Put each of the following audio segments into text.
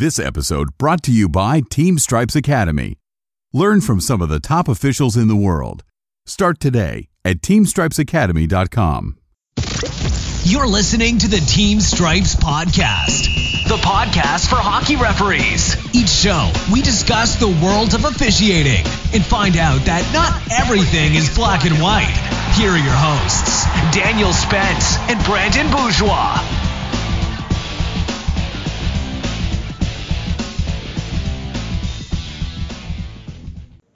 This episode brought to you by Team Stripes Academy. Learn from some of the top officials in the world. Start today at teamstripesacademy.com. You're listening to the Team Stripes Podcast, the podcast for hockey referees. Each show, we discuss the world of officiating and find out that not everything is black and white. Here are your hosts, Daniel Spence and Brandon Bourgeois.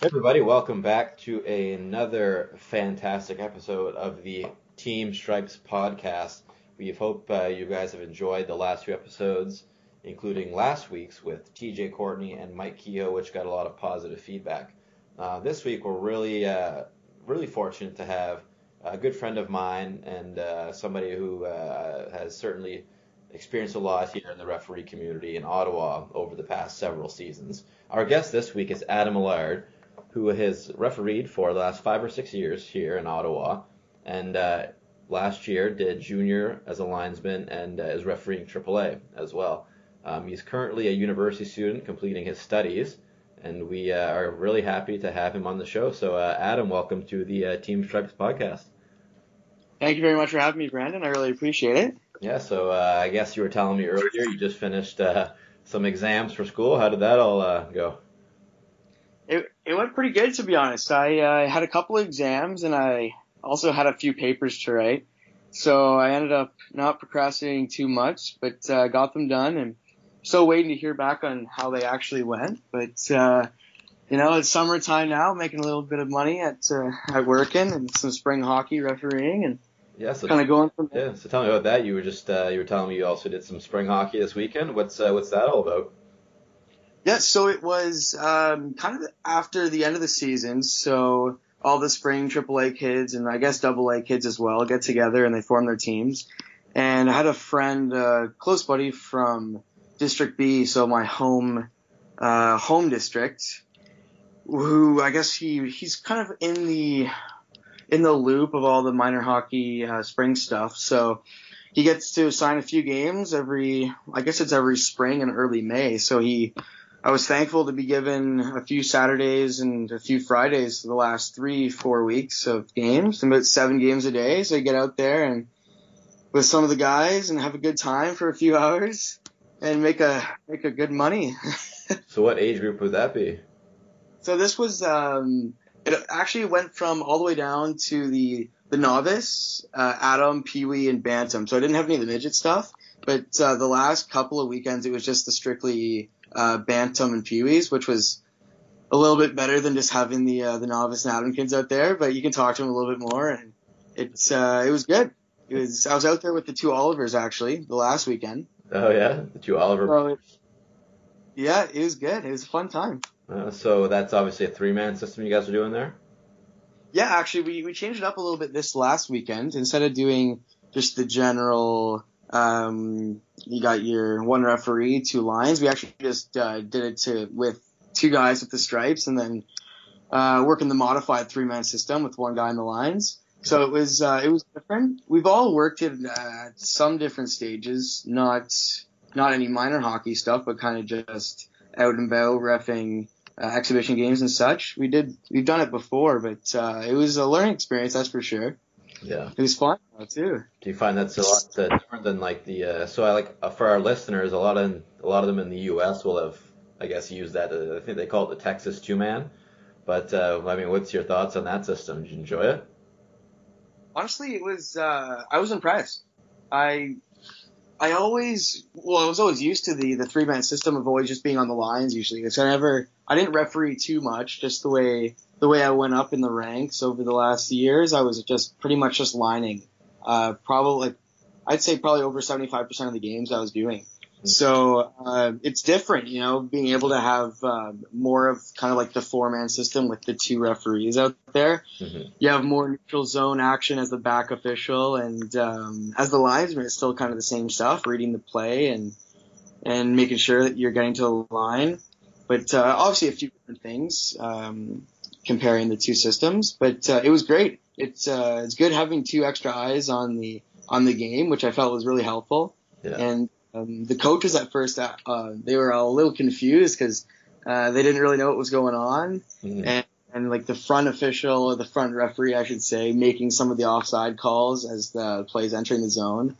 Everybody, welcome back to another fantastic episode of the Team Stripes podcast. We hope uh, you guys have enjoyed the last few episodes, including last week's with TJ Courtney and Mike Kehoe, which got a lot of positive feedback. Uh, this week, we're really, uh, really fortunate to have a good friend of mine and uh, somebody who uh, has certainly experienced a lot here in the referee community in Ottawa over the past several seasons. Our guest this week is Adam Allard who has refereed for the last five or six years here in Ottawa, and uh, last year did junior as a linesman and uh, is refereeing AAA as well. Um, he's currently a university student completing his studies, and we uh, are really happy to have him on the show. So, uh, Adam, welcome to the uh, Team Stripes podcast. Thank you very much for having me, Brandon. I really appreciate it. Yeah, so uh, I guess you were telling me earlier you just finished some exams for school. How did that all go? It it went pretty good to be honest. I uh, had a couple of exams and I also had a few papers to write. So I ended up not procrastinating too much, but uh, got them done and still waiting to hear back on how they actually went. But uh, you know, it's summertime now, making a little bit of money at uh, at working and some spring hockey refereeing and yeah, so kind of going from there. Yeah, so tell me about that. You were just uh, you were telling me you also did some spring hockey this weekend. What's uh, what's that all about? Yeah, so it was um, kind of after the end of the season. So all the spring AAA kids and I guess AA kids as well get together and they form their teams. And I had a friend, a close buddy from District B, so my home uh, home district, who I guess he he's kind of in the in the loop of all the minor hockey uh, spring stuff. So he gets to sign a few games every I guess it's every spring and early May. So he I was thankful to be given a few Saturdays and a few Fridays for the last three, four weeks of games, about seven games a day. So I get out there and with some of the guys and have a good time for a few hours and make a make a good money. so what age group would that be? So this was um, it actually went from all the way down to the the novice, uh, Atom, Pee Wee, and Bantam. So I didn't have any of the midget stuff, but uh, the last couple of weekends it was just the strictly uh, Bantam and Pee-wees, which was a little bit better than just having the uh, the novice and Atom out there. But you can talk to them a little bit more, and it's uh, it was good. It was I was out there with the two Olivers actually the last weekend. Oh yeah, the two Oliver. So yeah, it was good. It was a fun time. Uh, so that's obviously a three man system you guys are doing there. Yeah, actually, we we changed it up a little bit this last weekend. Instead of doing just the general um, you got your one referee, two lines. We actually just uh, did it to with two guys with the stripes, and then uh, working the modified three man system with one guy in the lines. So it was uh, it was different. We've all worked in uh, some different stages, not not any minor hockey stuff, but kind of just out and about refing uh, exhibition games and such. We did we've done it before, but uh, it was a learning experience, that's for sure. Yeah. It was fun too. Do you find that's a lot uh, different than like the uh, so I like uh, for our listeners a lot of a lot of them in the U.S. will have I guess used that uh, I think they call it the Texas two man, but uh, I mean what's your thoughts on that system? Did you enjoy it? Honestly, it was uh, I was impressed. I I always well I was always used to the the three man system of always just being on the lines usually. So I never I didn't referee too much, just the way the way I went up in the ranks over the last years, I was just pretty much just lining. Uh, probably, like, I'd say probably over 75% of the games I was doing. So uh, it's different, you know, being able to have uh, more of kind of like the four man system with the two referees out there. Mm-hmm. You have more neutral zone action as the back official, and um, as the linesman, it's still kind of the same stuff, reading the play and and making sure that you're getting to the line. But uh, obviously, a few different things. Um, comparing the two systems, but uh, it was great. It's uh, it's good having two extra eyes on the on the game, which I felt was really helpful. Yeah. And um, the coaches at first uh, they were a little confused because uh, they didn't really know what was going on, Mhm. and and like the front official or the front referee, I should say, making some of the offside calls as the plays entering the zone,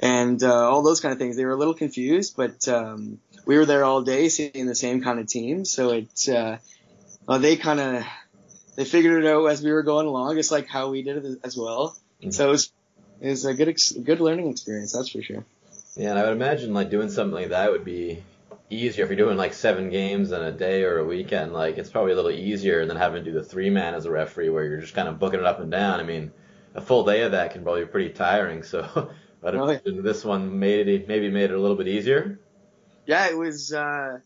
and uh, all those kind of things. They were a little confused, but um, we were there all day seeing the same kind of team, so it uh, well, they kind of they figured it out as we were going along, It's like how we did it as well. Mhm. So it was it was a good ex- good learning experience, that's for sure. Yeah, and I would imagine like doing something like that would be easier if you're doing like seven games in a day or a weekend. Like it's probably a little easier than having to do the three man as a referee where you're just kind of booking it up and down. I mean, a full day of that can probably be pretty tiring. So I'd Oh, yeah. this one made it maybe made it a little bit easier. Yeah, it was uh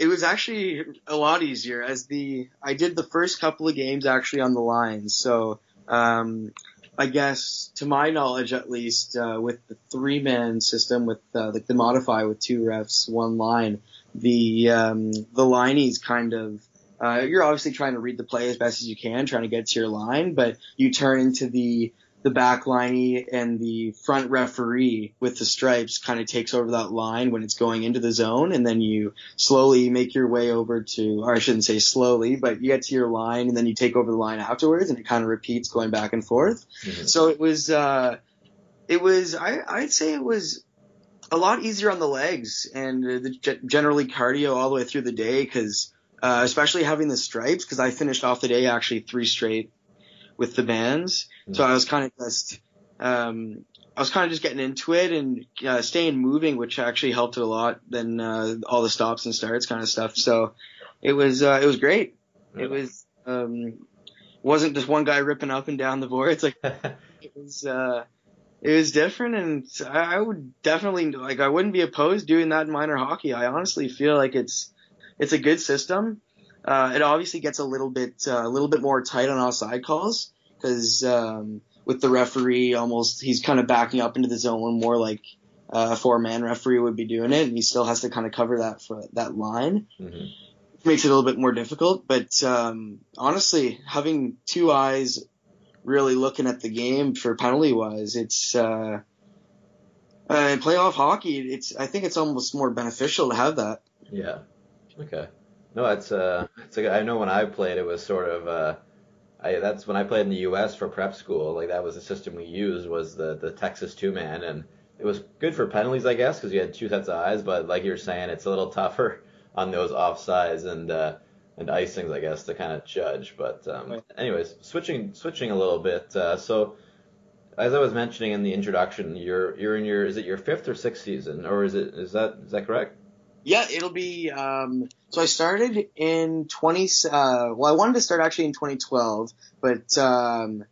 it was actually a lot easier as the I did the first couple of games actually on the lines. So um I guess to my knowledge at least uh with the three man system with uh, like the modify with two refs, one line, the um the lineys kind of uh, you're obviously trying to read the play as best as you can, trying to get to your line, but you turn into the the back liney and the front referee with the stripes kind of takes over that line when it's going into the zone, and then you slowly make your way over to, or I shouldn't say slowly, but you get to your line, and then you take over the line afterwards, and it kind of repeats going back and forth. Mhm. So it was, uh, it was, I, I'd say it was a lot easier on the legs and uh, the, generally cardio all the way through the day because, uh, especially having the stripes, because I finished off the day actually three straight with the bands. So I was kind of just, um, I was kind of just getting into it and uh, staying moving, which actually helped it a lot than uh, all the stops and starts kind of stuff. So it was, uh, it was great. It was, um, wasn't just one guy ripping up and down the boards. Like it was uh it was different and I, I would definitely like I wouldn't be opposed doing that in minor hockey. I honestly feel like it's it's a good system. Uh, it obviously gets a little bit uh, a little bit more tight on offside calls because um, with the referee almost he's kind of backing up into the zone more like uh, a four man referee would be doing it and he still has to kind of cover that for that line Mhm. makes it a little bit more difficult. But um, honestly, having two eyes really looking at the game for penalty wise, it's uh, uh, in playoff hockey. It's I think it's almost more beneficial to have that. Yeah. Okay. No, it's uh, it's like I know when I played, it was sort of uh, I that's when I played in the U.S. for prep school. Like that was the system we used was the the Texas two man, and it was good for penalties, I guess, because you had two sets of eyes. But like you're saying, it's a little tougher on those offsides and uh, and icings, I guess, to kind of judge. But um, Right. anyways, switching switching a little bit. Uh, so as I was mentioning in the introduction, you're you're in your is it your fifth or sixth season, or is it is that is that correct? Yeah, it'll be. Um, so I started in 20. Uh, well, I wanted to start actually in 2012, but um,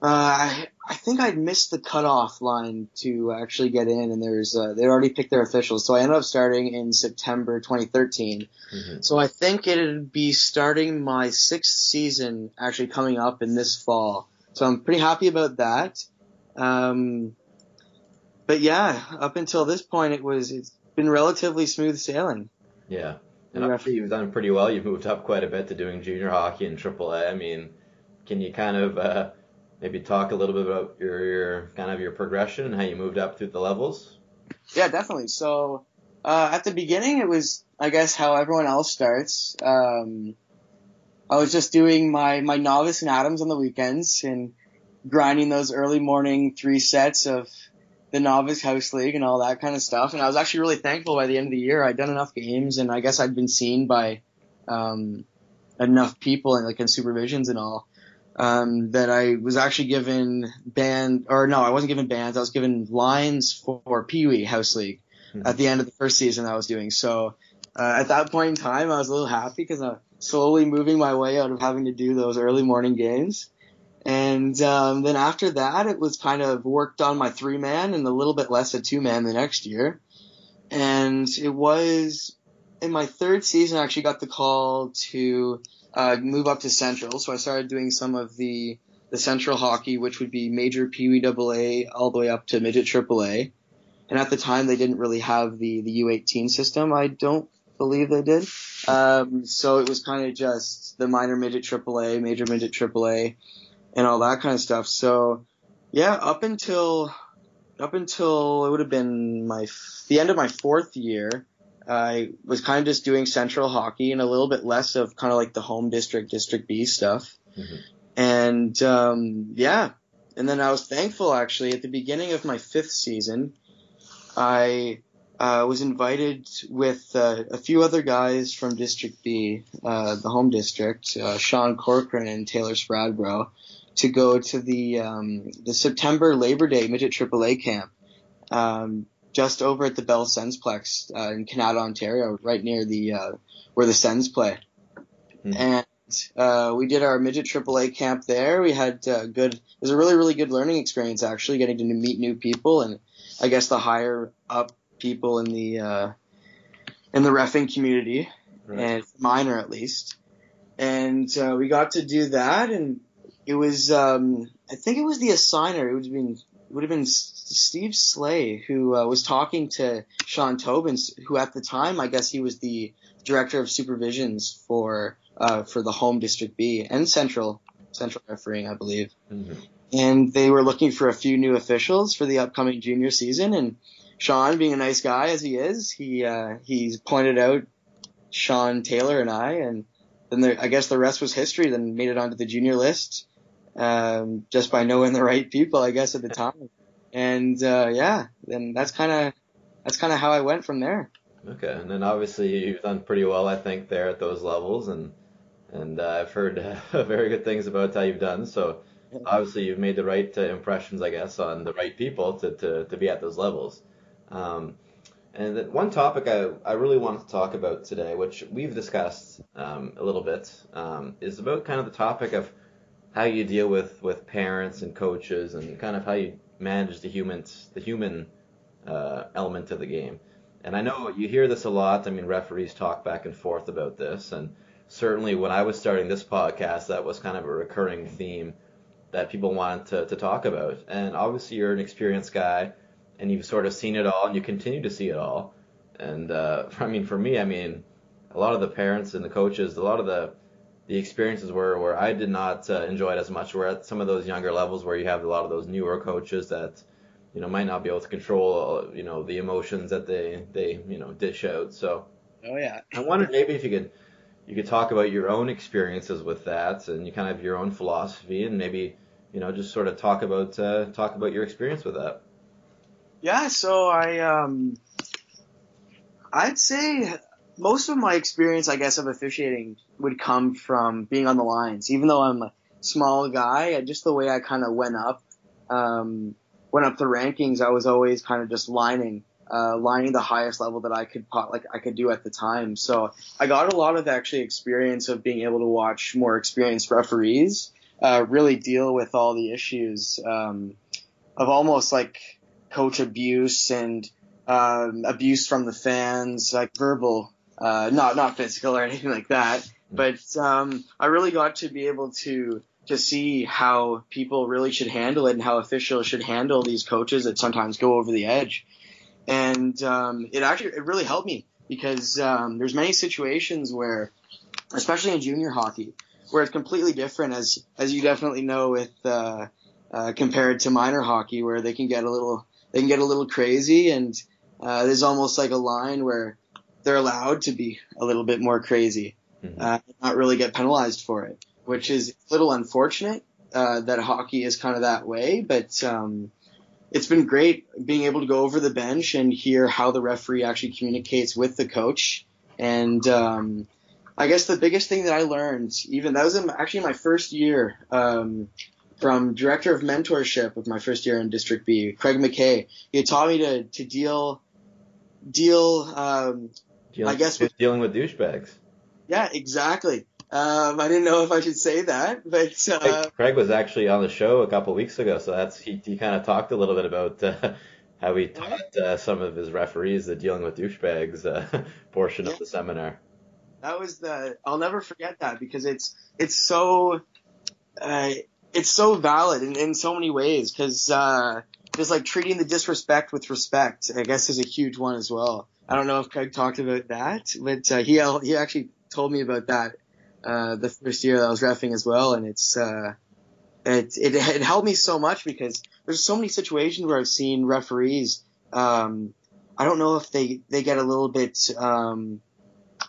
uh, I, I think I'd missed the cutoff line to actually get in, and there's uh, they already picked their officials. So I ended up starting in September 2013. Mm-hmm. So I think it'd be starting my sixth season actually coming up in this fall. So I'm pretty happy about that. Um, but yeah, up until this point, it was it's been relatively smooth sailing. Yeah. And obviously you've done pretty well. You've moved up quite a bit to doing junior hockey and AAA. I mean, can you kind of uh, maybe talk a little bit about your, your kind of your progression and how you moved up through the levels? Yeah, definitely. So uh, at the beginning, it was I guess how everyone else starts. Um, I was just doing my my novice and Atoms on the weekends and grinding those early morning three sets of the novice house league and all that kind of stuff. And I was actually really thankful by the end of the year. I'd done enough games and I guess I'd been seen by um, enough people and like in supervisions and all. Um, that I was actually given band, or no, I wasn't given bands. I was given lines for Pee Wee House League Mhm. at the end of the first season I was doing. So uh, at that point in time, I was a little happy because I'm slowly moving my way out of having to do those early morning games. And um, then after that, it was kind of worked on my three man and a little bit less a two man the next year. And it was in my third season, I actually got the call to uh, move up to Central. So I started doing some of the the Central hockey, which would be major Pee Wee all the way up to midget Triple A. And at the time, they didn't really have the the U18 system. I don't believe they did. Um, so it was kind of just the minor midget AAA, major midget AAA, and all that kind of stuff. So yeah, up until up until it would have been my the end of my fourth year, I was kind of just doing central hockey and a little bit less of kind of like the home district, district B stuff. Mm-hmm. And um, yeah, and then I was thankful actually at the beginning of my fifth season, I uh, was invited with uh, a few other guys from District B, uh, the home district, uh, Sean Corcoran and Taylor Spradbro, to go to the um, the September Labor Day midget AAA camp, um, just over at the Bell Sensplex uh, in Kanata, Ontario, right near the uh, where the Sens play. Mm-hmm. And uh, we did our midget AAA camp there. We had uh, good. It was a really really good learning experience actually, getting to meet new people and I guess the higher up people in the uh, in the refing community right. and minor at least. And uh, we got to do that, and it was um, I think it was the assigner. It would have been would have been Steve Slay who uh, was talking to Sean Tobin, who at the time I guess he was the director of supervisions for uh, for the home district B and central central refereeing, I believe. Mm-hmm. And they were looking for a few new officials for the upcoming junior season. And Sean, being a nice guy as he is, he uh, he's pointed out Sean Taylor and I, and then the, I guess the rest was history. Then made it onto the junior list um, just by knowing the right people, I guess at the time. And uh, yeah, then that's kind of that's kind of how I went from there. Okay, and then obviously you've done pretty well, I think, there at those levels, and and uh, I've heard uh, very good things about how you've done. So obviously you've made the right uh, impressions, I guess, on the right people to, to, to be at those levels. Um, and one topic I, I really want to talk about today, which we've discussed um, a little bit, um, is about kind of the topic of how you deal with, with parents and coaches and kind of how you manage the humans the human uh, element of the game. And I know you hear this a lot. I mean, referees talk back and forth about this, and certainly when I was starting this podcast, that was kind of a recurring theme that people wanted to, to talk about. And obviously, you're an experienced guy, and you've sort of seen it all, and you continue to see it all. And uh, I mean, for me, I mean, a lot of the parents and the coaches, a lot of the the experiences were where I did not uh, enjoy it as much. We're at some of those younger levels where you have a lot of those newer coaches that you know might not be able to control you know the emotions that they they you know dish out. So oh yeah, I wondered maybe if you could you could talk about your own experiences with that and you kind of have your own philosophy and maybe you know just sort of talk about uh, talk about your experience with that. Yeah, so I um I'd say most of my experience, I guess, of officiating would come from being on the lines. Even though I'm a small guy, just the way I kind of went up, um, went up the rankings, I was always kind of just lining uh, lining the highest level that I could like I could do at the time. So I got a lot of actually experience of being able to watch more experienced referees uh, really deal with all the issues um, of almost like coach abuse and um, abuse from the fans, like verbal, uh, not not physical or anything like that. But um, I really got to be able to to see how people really should handle it and how officials should handle these coaches that sometimes go over the edge and um, it actually it really helped me because um, there's many situations where, especially in junior hockey, where it's completely different as as you definitely know with uh, uh, compared to minor hockey where they can get a little they can get a little crazy and uh, there's almost like a line where they're allowed to be a little bit more crazy, mm-hmm. uh, not really get penalized for it, which is a little unfortunate uh, that hockey is kind of that way, but um, it's been great being able to go over the bench and hear how the referee actually communicates with the coach. And um, I guess the biggest thing that I learned, even that was in, actually my first year um, from director of mentorship of my first year in District B, Craig McKay. He had taught me to to deal deal. Um, dealing, I guess with dealing with douchebags. Yeah, exactly. Um, I didn't know if I should say that, but uh, Craig was actually on the show a couple weeks ago, so that's he, he kind of talked a little bit about uh, how he taught uh, some of his referees the dealing with douchebags uh, portion yeah. of the seminar. That was the I'll never forget that because it's it's so uh, it's so valid in, in so many ways because uh, just like treating the disrespect with respect, I guess is a huge one as well. I don't know if Craig talked about that, but uh, he he actually told me about that uh, the first year I was refing as well, and it's uh, it, it it helped me so much because there's so many situations where I've seen referees. Um, I don't know if they they get a little bit. Um,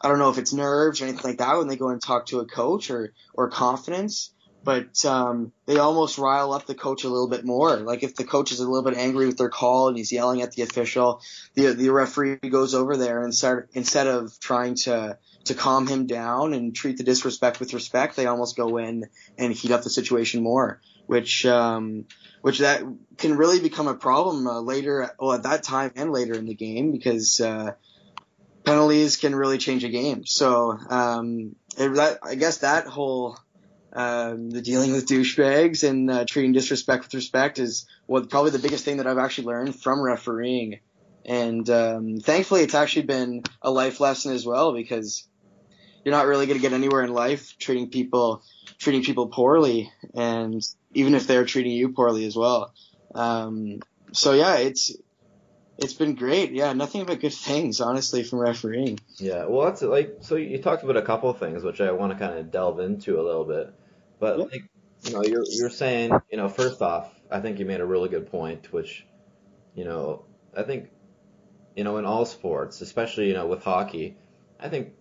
I don't know if it's nerves or anything like that when they go and talk to a coach or or confidence but um, they almost rile up the coach a little bit more. Like if the coach is a little bit angry with their call and he's yelling at the official, the the referee goes over there and start instead of trying to to calm him down and treat the disrespect with respect, they almost go in and heat up the situation more, which um, which that can really become a problem uh, later. Well, at that time and later in the game because. Uh, penalties can really change a game. So um, it, that, I guess that whole um, the dealing with douchebags and uh, treating disrespect with respect is what probably the biggest thing that I've actually learned from refereeing. And um, thankfully, it's actually been a life lesson as well because you're not really going to get anywhere in life treating people treating people poorly, and even if they're treating you poorly as well. Um, so yeah, it's it's been great. Yeah, nothing but good things, honestly, from refereeing. Yeah, well, that's like so. You talked about a couple of things, which I want to kind of delve into a little bit. But like, you know, you're you're saying, you know, first off, I think you made a really good point, which, you know, I think, you know, in all sports, especially you know with hockey, I think,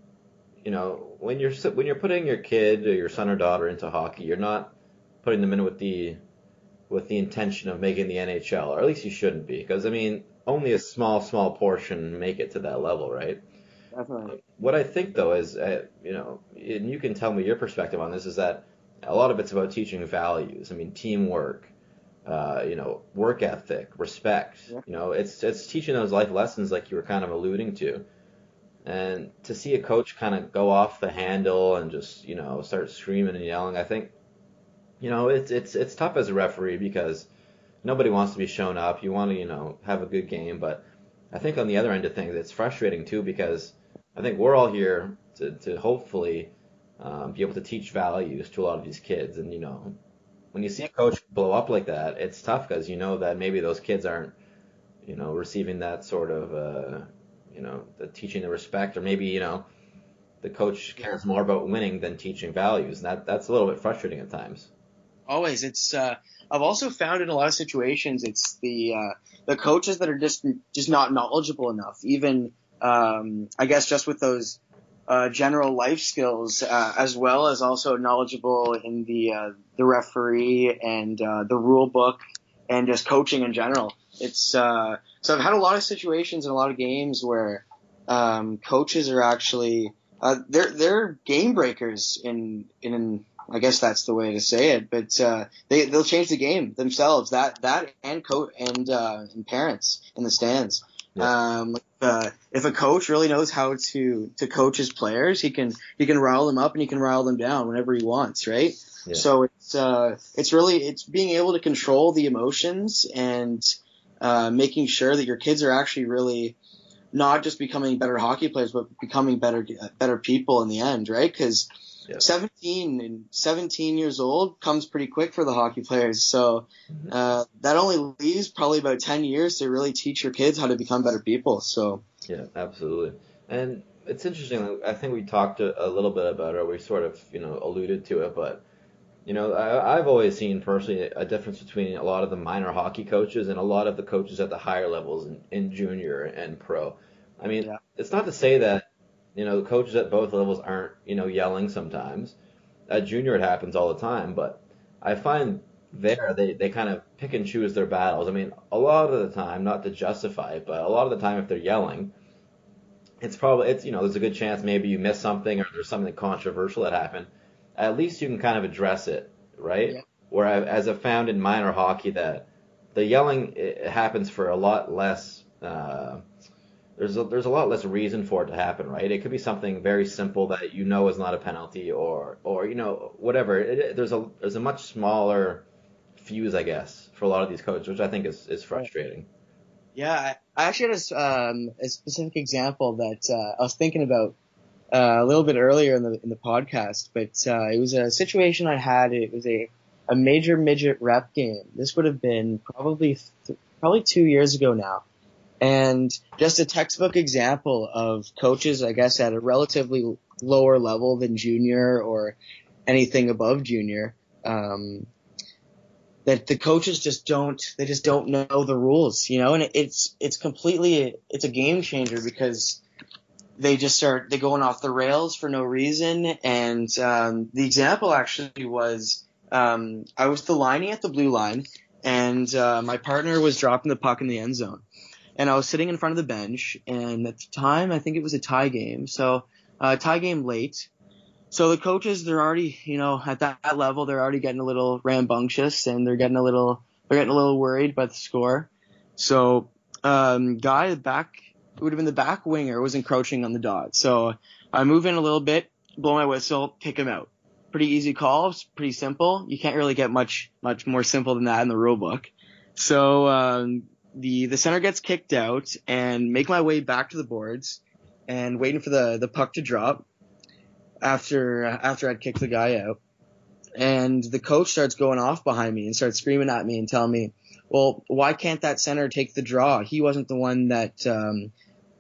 you know, when you're when you're putting your kid or your son or daughter into hockey, you're not putting them in with the with the intention of making the NHL, or at least you shouldn't be, because I mean, only a small small portion make it to that level, right? Definitely. What I think though is, uh, you know, and you can tell me your perspective on this, is that a lot of it's about teaching values. I mean, teamwork, uh, you know, work ethic, respect. Yeah. You know, it's it's teaching those life lessons like you were kind of alluding to. And to see a coach kind of go off the handle and just you know start screaming and yelling, I think, you know, it's it's it's tough as a referee because nobody wants to be shown up. You want to you know have a good game, but I think on the other end of things, it's frustrating too because I think we're all here to to hopefully um, be able to teach values to a lot of these kids. And you know, when you see a coach blow up like that, it's tough because you know that maybe those kids aren't, you know, receiving that sort of, uh, you know, the teaching the respect, or maybe you know, the coach cares more about winning than teaching values, and that that's a little bit frustrating at times. Always, it's. Uh, I've also found in a lot of situations, it's the uh, the coaches that are just just not knowledgeable enough. Even um, I guess just with those uh, general life skills, uh, as well as also knowledgeable in the uh, the referee and uh, the rule book and just coaching in general. It's uh, so I've had a lot of situations in a lot of games where um, coaches are actually uh, they're they're game breakers in in I guess that's the way to say it, but they they'll change the game themselves. That that and coach and and parents in the stands. Yeah. Um, uh, if a coach really knows how to to coach his players, he can he can rile them up and he can rile them down whenever he wants, right? Yeah. So it's uh, it's really it's being able to control the emotions and uh, making sure that your kids are actually really not just becoming better hockey players, but becoming better better people in the end, right? Because 17 and 17 years old comes pretty quick for the hockey players. So mm-hmm. uh, that only leaves probably about 10 years to really teach your kids how to become better people. So yeah, absolutely. And it's interesting. I think we talked a, a little bit about it. We sort of you know alluded to it, but you know I, I've always seen personally a difference between a lot of the minor hockey coaches and a lot of the coaches at the higher levels in, in junior and pro. I mean, yeah. it's not to say that you know, the coaches at both levels aren't, you know, yelling sometimes. At junior, it happens all the time, but I find there they, they kind of pick and choose their battles. I mean, a lot of the time, not to justify it, but a lot of the time, if they're yelling, it's probably it's you know there's a good chance maybe you missed something or there's something controversial that happened. At least you can kind of address it, right? Yeah. Where I, as I found in minor hockey that the yelling it happens for a lot less. Uh, there's a, there's a lot less reason for it to happen, right? It could be something very simple that you know is not a penalty, or or you know whatever. It, there's a there's a much smaller fuse, I guess, for a lot of these codes, which I think is is frustrating. Yeah, I actually had a, um, a specific example that uh, I was thinking about uh, a little bit earlier in the in the podcast, but uh, it was a situation I had. It was a a major midget rep game. This would have been probably th- probably two years ago now and just a textbook example of coaches, I guess, at a relatively lower level than junior or anything above junior. Um, that the coaches just don't they just don't know the rules, you know, and it's it's completely it's a game changer because they just start they going off the rails for no reason. And um, the example actually was um, I was the lining at the blue line, and uh, my partner was dropping the puck in the end zone, and I was sitting in front of the bench. And at the time, I think it was a tie game, so uh, tie game late. So the coaches, they're already, you know, at that, that level, they're already getting a little rambunctious and they're getting a little, they're getting a little worried by the score. So, um, guy back it would have been the back winger was encroaching on the dot. So I move in a little bit, blow my whistle, kick him out. Pretty easy call, pretty simple. You can't really get much much more simple than that in the rule book. So um, the the center gets kicked out and make my way back to the boards and waiting for the the puck to drop after after I'd kicked the guy out. And the coach starts going off behind me and starts screaming at me and telling me, well, why can't that center take the draw? He wasn't the one that um,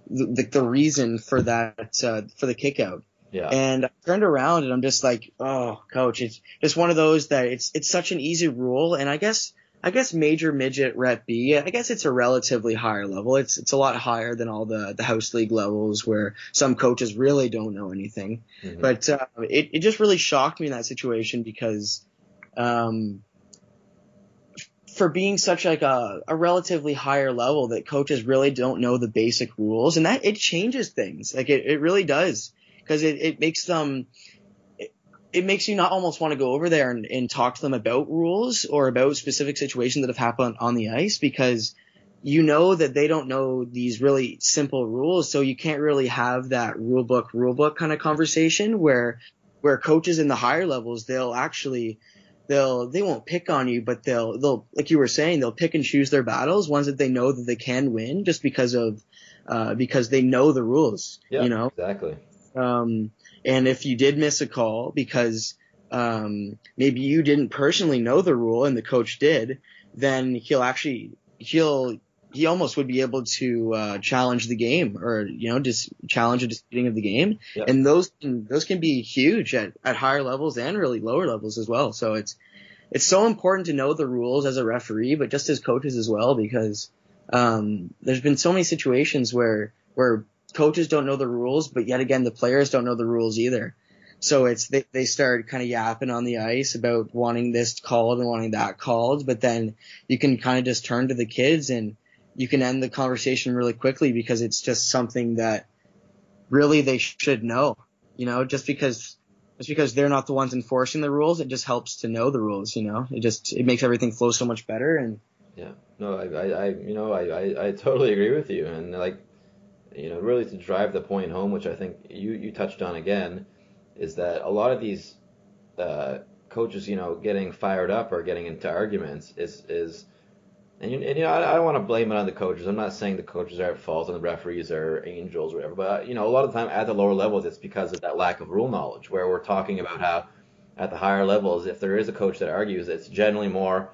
the, the reason for that uh, for the kick out. Yeah. And I turned around and I'm just like, oh, coach, it's just one of those that it's it's such an easy rule, and I guess I guess major midget rep B, I guess it's a relatively higher level. It's it's a lot higher than all the the house league levels where some coaches really don't know anything. Mm-hmm. But uh, it it just really shocked me in that situation because um, for being such like a, a relatively higher level that coaches really don't know the basic rules and that it changes things like it, it really does because it, it makes them it, makes you not almost want to go over there and, and talk to them about rules or about specific situations that have happened on the ice because you know that they don't know these really simple rules so you can't really have that rule book rule book kind of conversation where where coaches in the higher levels they'll actually they'll they won't pick on you, but they'll they'll like you were saying they'll pick and choose their battles, ones that they know that they can win just because of uh, because they know the rules. Yeah, you know exactly. Um, and if you did miss a call because um, maybe you didn't personally know the rule and the coach did, then he'll actually he'll he almost would be able to uh, challenge the game or you know just challenge a disputing of the game yep. and those can, those can be huge at, at higher levels and really lower levels as well so it's it's so important to know the rules as a referee but just as coaches as well because um, there's been so many situations where where coaches don't know the rules but yet again the players don't know the rules either so it's they, they start kind of yapping on the ice about wanting this called and wanting that called but then you can kind of just turn to the kids and you can end the conversation really quickly because it's just something that really they should know. You know, just because just because they're not the ones enforcing the rules, it just helps to know the rules. You know, it just it makes everything flow so much better. And yeah, no, I, I, I you know, I, I, I totally agree with you. And like, you know, really to drive the point home, which I think you you touched on again, is that a lot of these uh, coaches, you know, getting fired up or getting into arguments is is and you, and, you know, I, I don't want to blame it on the coaches. I'm not saying the coaches are at fault and the referees are angels or whatever. But you know, a lot of the time at the lower levels, it's because of that lack of rule knowledge. Where we're talking about how at the higher levels, if there is a coach that argues, it's generally more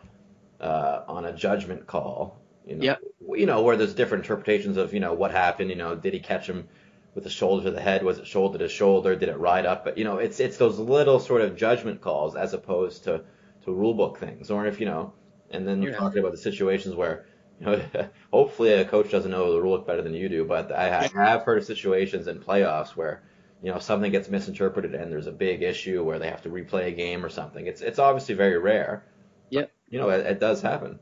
uh, on a judgment call. You know, yep. You know, where there's different interpretations of you know what happened. You know, did he catch him with the shoulder to the head? Was it shoulder to shoulder? Did it ride up? But you know, it's it's those little sort of judgment calls as opposed to to rule book things. Or if you know and then yeah. talking about the situations where, you know, hopefully a coach doesn't know the rule book better than you do, but I, I have heard of situations in playoffs where, you know, something gets misinterpreted and there's a big issue where they have to replay a game or something. It's it's obviously very rare. Yeah. You know, it, it does happen.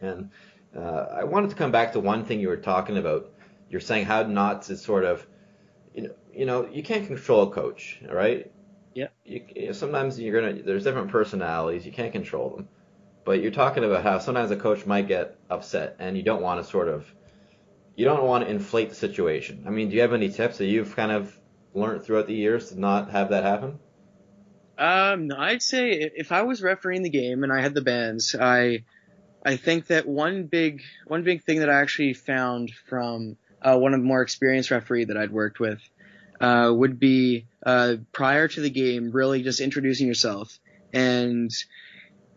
And uh, I wanted to come back to one thing you were talking about. You're saying how not to sort of, you know, you know, you can't control a coach, right? Yeah. You, sometimes you're gonna. There's different personalities. You can't control them. But you're talking about how sometimes a coach might get upset, and you don't want to sort of, you don't want to inflate the situation. I mean, do you have any tips that you've kind of learned throughout the years to not have that happen? Um, I'd say if I was refereeing the game and I had the bands, I, I think that one big, one big thing that I actually found from uh, one of the more experienced referee that I'd worked with, uh, would be uh, prior to the game, really just introducing yourself and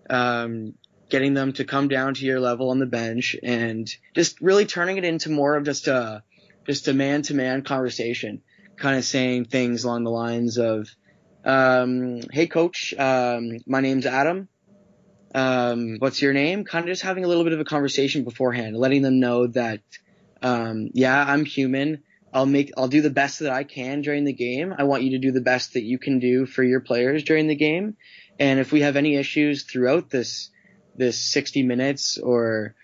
um, getting them to come down to your level on the bench and just really turning it into more of just a just a man to man conversation, kind of saying things along the lines of, um, "Hey, coach, um, my name's Adam. Um, what's your name? Kind of just having a little bit of a conversation beforehand, letting them know that, um, yeah, I'm human. I'll make, I'll do the best that I can during the game. I want you to do the best that you can do for your players during the game. And if we have any issues throughout this, this 60 minutes or,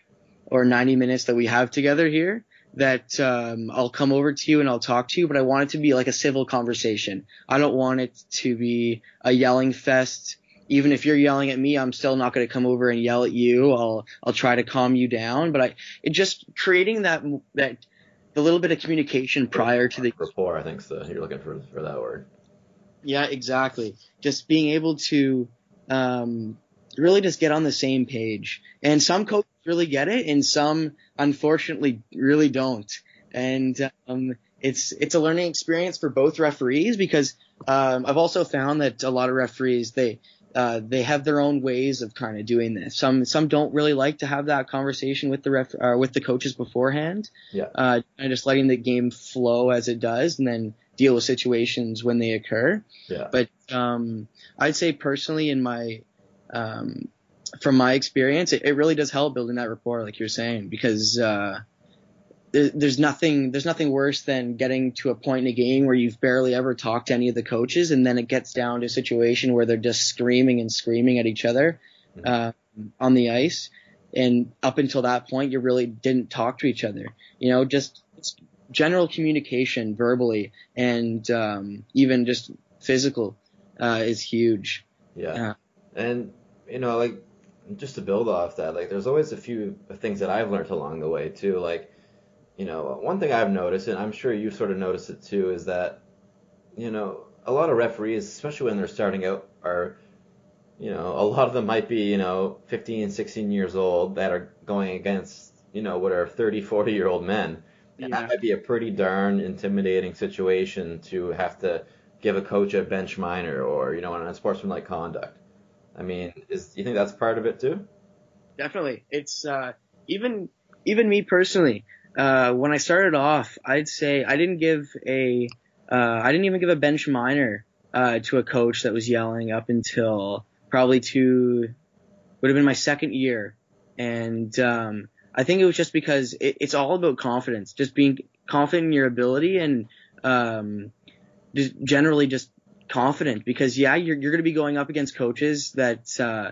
or 90 minutes that we have together here, that um, I'll come over to you and I'll talk to you, but I want it to be like a civil conversation. I don't want it to be a yelling fest. Even if you're yelling at me, I'm still not going to come over and yell at you. I'll I'll try to calm you down, but I it just creating that that the little bit of communication prior to the rapport. I think so. You're looking for for that word. Yeah, exactly. Just being able to um, really just get on the same page. And some coaches really get it, and some unfortunately really don't. And um, it's it's a learning experience for both referees because um, I've also found that a lot of referees they uh, they have their own ways of kind of doing this. Some some don't really like to have that conversation with the ref uh, with the coaches beforehand. Yeah. Uh, and just letting the game flow as it does, and then deal with situations when they occur. Yeah. But um, I'd say personally, in my um, from my experience, it, it, really does help building that rapport, like you're saying, because uh, there, there's nothing there's nothing worse than getting to a point in a game where you've barely ever talked to any of the coaches, and then it gets down to a situation where they're just screaming and screaming at each other uh, on the ice, and up until that point, you really didn't talk to each other. You know, just general communication verbally and um, even just physical uh, is huge. Yeah, uh, and you know, like just to build off that, like there's always a few things that I've learned along the way too. Like, you know, one thing I've noticed, and I'm sure you've sort of noticed it too, is that, you know, a lot of referees, especially when they're starting out, are, you know, a lot of them might be, you know, 15, 16 years old that are going against, you know, what are 30, 40 year old men. And yeah. that might be a pretty darn intimidating situation to have to give a coach a bench minor or, you know, an unsportsmanlike conduct. I mean, is you think that's part of it too? Definitely. It's uh, even even me personally. Uh, when I started off, I'd say I didn't give a uh, I didn't even give a bench minor uh, to a coach that was yelling up until probably to would have been my second year, and um, I think it was just because it, it's all about confidence, just being confident in your ability and um, just generally just confident because yeah, you're you're going to be going up against coaches that uh,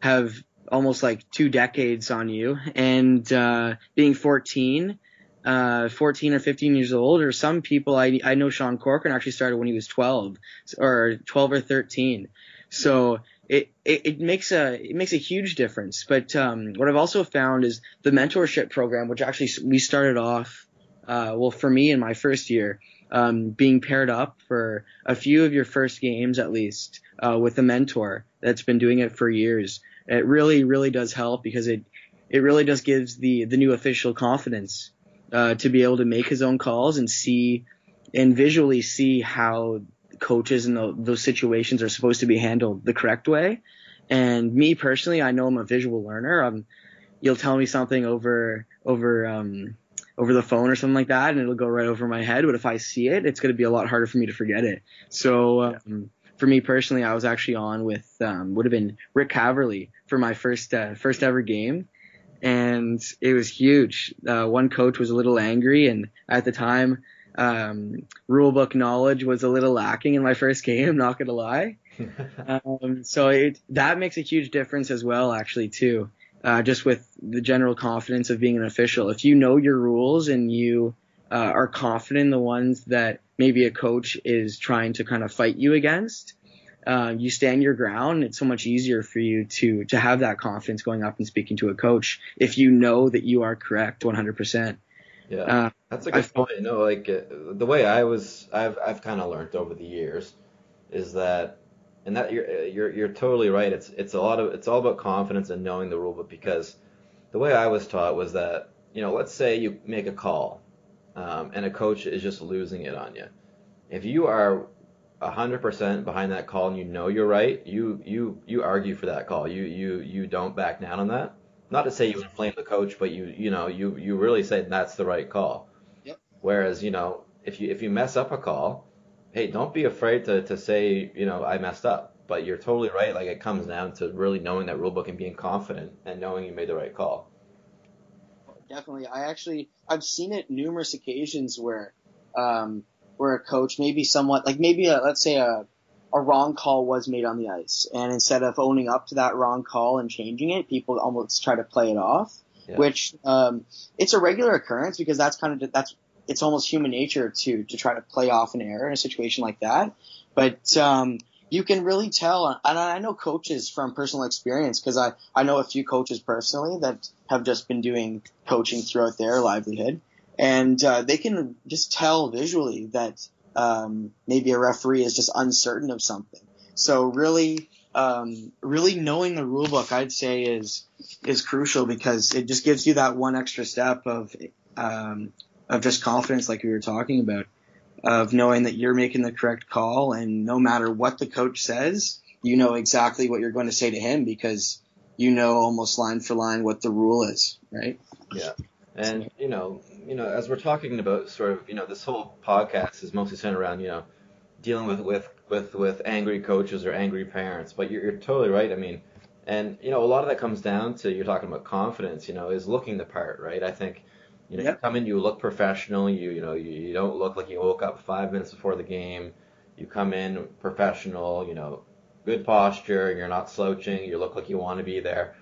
have almost like two decades on you, and uh, being 14. Uh, 14 or 15 years old, or some people, I, I know Sean Corcoran actually started when he was 12, or 12 or 13. So it, it, it makes a it makes a huge difference. But um, what I've also found is the mentorship program, which actually we started off, uh, well, for me in my first year, um, being paired up for a few of your first games at least uh, with a mentor that's been doing it for years. It really, really does help because it it really just gives the the new official confidence uh, to be able to make his own calls and see and visually see how coaches and the, those situations are supposed to be handled the correct way. And me personally, I know I'm a visual learner. Um, you'll tell me something over over um, over the phone or something like that, and it'll go right over my head. But if I see it, it's going to be a lot harder for me to forget it. So um, for me personally, I was actually on with um, would have been Rick Caverly for my first uh, first ever game, and it was huge. Uh, one coach was a little angry, and at the time, um, rule book knowledge was a little lacking in my first game. Not gonna lie. um, so it that makes a huge difference as well, actually too uh, just with the general confidence of being an official. If you know your rules and you uh, are confident in the ones that maybe a coach is trying to kind of fight you against, uh, you stand your ground. It's so much easier for you to to have that confidence going up and speaking to a coach if you know that you are correct 100%. Yeah, uh, that's a good I, point. You know, like uh, the way I was, I've I've kind of learned over the years is that and that you're you're you're totally right. It's it's a lot of it's all about confidence and knowing the rule book because the way I was taught was that you know let's say you make a call um, and a coach is just losing it on you. If you are 100% behind that call and you know you're right, you you you argue for that call. You you you don't back down on that. Not to say you inflame the coach, but you you know you you really say that's the right call. Yep. Whereas you know if you if you mess up a call hey, don't be afraid to, to say, you know, I messed up. But you're totally right. Like it comes down to really knowing that rule book and being confident and knowing you made the right call. Definitely, I actually I've seen it numerous occasions where um, where a coach maybe somewhat like maybe a, let's say a a wrong call was made on the ice, and instead of owning up to that wrong call and changing it, people almost try to play it off. Yeah. Which um, it's a regular occurrence because that's kind of that's it's almost human nature to to try to play off an error in a situation like that. But um, you can really tell, and I know coaches from personal experience because I I know a few coaches personally that have just been doing coaching throughout their livelihood, and uh, they can just tell visually that um, maybe a referee is just uncertain of something. So really, um, really knowing the rule book, I'd say is is crucial because it just gives you that one extra step of um, of just confidence, like we were talking about, of knowing that you're making the correct call, and no matter what the coach says, you know exactly what you're going to say to him because you know almost line for line what the rule is, right? Yeah. And you know, you know, as we're talking about sort of, you know, this whole podcast is mostly centered around, you know, dealing with with with with angry coaches or angry parents. But you're, you're totally right. I mean, and you know, a lot of that comes down to you're talking about confidence. You know, is looking the part, right? I think. You know, yep. you come in, you look professional. You you know, you, you don't look like you woke up five minutes before the game. You come in professional. You know, good posture. You're not slouching. You look like you want to be there.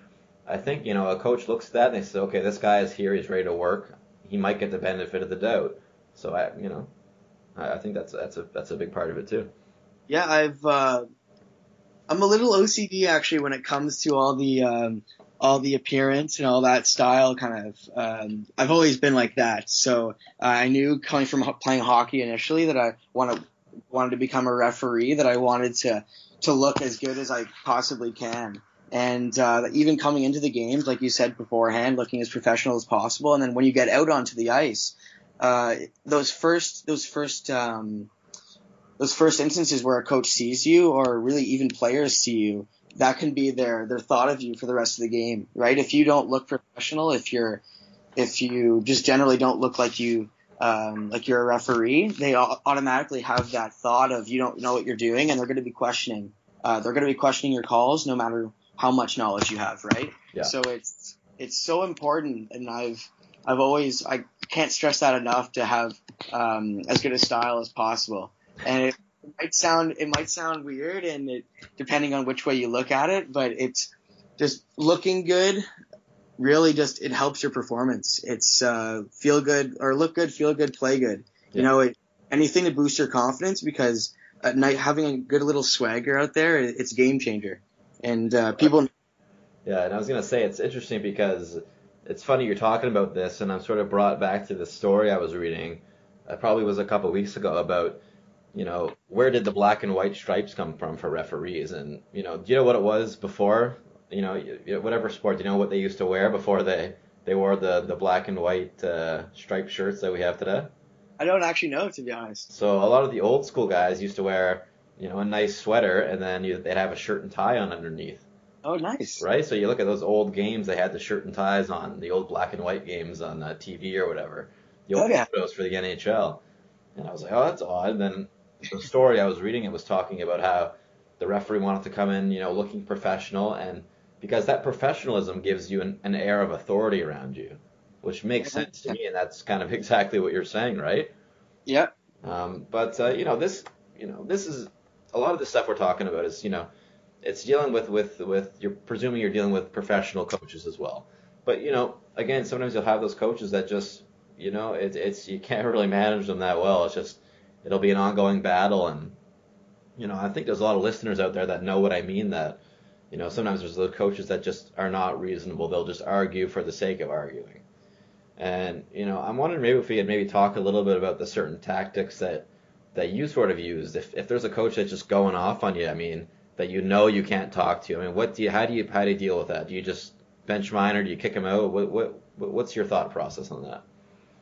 I think you know a coach looks at that and they say, okay, this guy is here. He's ready to work. He might get the benefit of the doubt. So I, you know, I, I think that's that's a that's a big part of it too. Yeah, I've uh, I'm a little OCD actually when it comes to all the um, all the appearance and all that style kind of. Um, I've always been like that. So uh, I knew coming from playing hockey initially that I wanted wanted to become a referee. That I wanted to to look as good as I possibly can. And uh, even coming into the games, like you said beforehand, looking as professional as possible. And then when you get out onto the ice, uh, those first those first um, those first instances where a coach sees you, or really even players see you, that can be their their thought of you for the rest of the game, right? If you don't look professional, if you're if you just generally don't look like you um, like you're a referee, they automatically have that thought of you don't know what you're doing, and they're going to be questioning. Uh, they're going to be questioning your calls, no matter how much knowledge you have, right? Yeah. So it's it's so important, and I've I've always I can't stress that enough to have um, as good a style as possible. And it, might sound it might sound weird, and it, depending on which way you look at it, but it's just looking good. Really, just it helps your performance. It's uh, feel good or look good, feel good, play good. Yeah. You know, it, anything to boost your confidence because at night having a good little swagger out there, it's game changer and uh, people. Yeah, and I was gonna say it's interesting because it's funny you're talking about this, and I'm sort of brought back to the story I was reading. It probably was a couple weeks ago about, you know, where did the black and white stripes come from for referees, and you know, do you know what it was before? You know, whatever sport, do you know what they used to wear before they they wore the the black and white uh, striped shirts that we have today? I don't actually know, to be honest. So a lot of the old school guys used to wear you know, a nice sweater, and then you, they'd have a shirt and tie on underneath. Oh, nice. Right? So you look at those old games, they had the shirt and ties on, the old black and white games on uh, TV or whatever. The old oh, yeah. photos for the NHL. And I was like, oh, that's odd. And then the story I was reading, it was talking about how the referee wanted to come in, you know, looking professional, and because that professionalism gives you an, an air of authority around you, which makes sense to me, and that's kind of exactly what you're saying, right? Yeah. Um, but uh, you know, this, you know, this is a lot of the stuff we're talking about is, you know, it's dealing with with with you're presuming you're dealing with professional coaches as well. But you know, again, sometimes you'll have those coaches that just, you know, it's it's you can't really manage them that well. It's just it'll be an ongoing battle, and you know, I think there's a lot of listeners out there that know what I mean. That you know, sometimes there's those coaches that just are not reasonable. They'll just argue for the sake of arguing. And you know, I'm wondering maybe if we could maybe talk a little bit about the certain tactics that that you sort of used? If if there's a coach that's just going off on you, I mean, that you know you can't talk to, I mean, what do you how do you how do you deal with that? Do you just bench minor or do you kick him out? What what what's your thought process on that?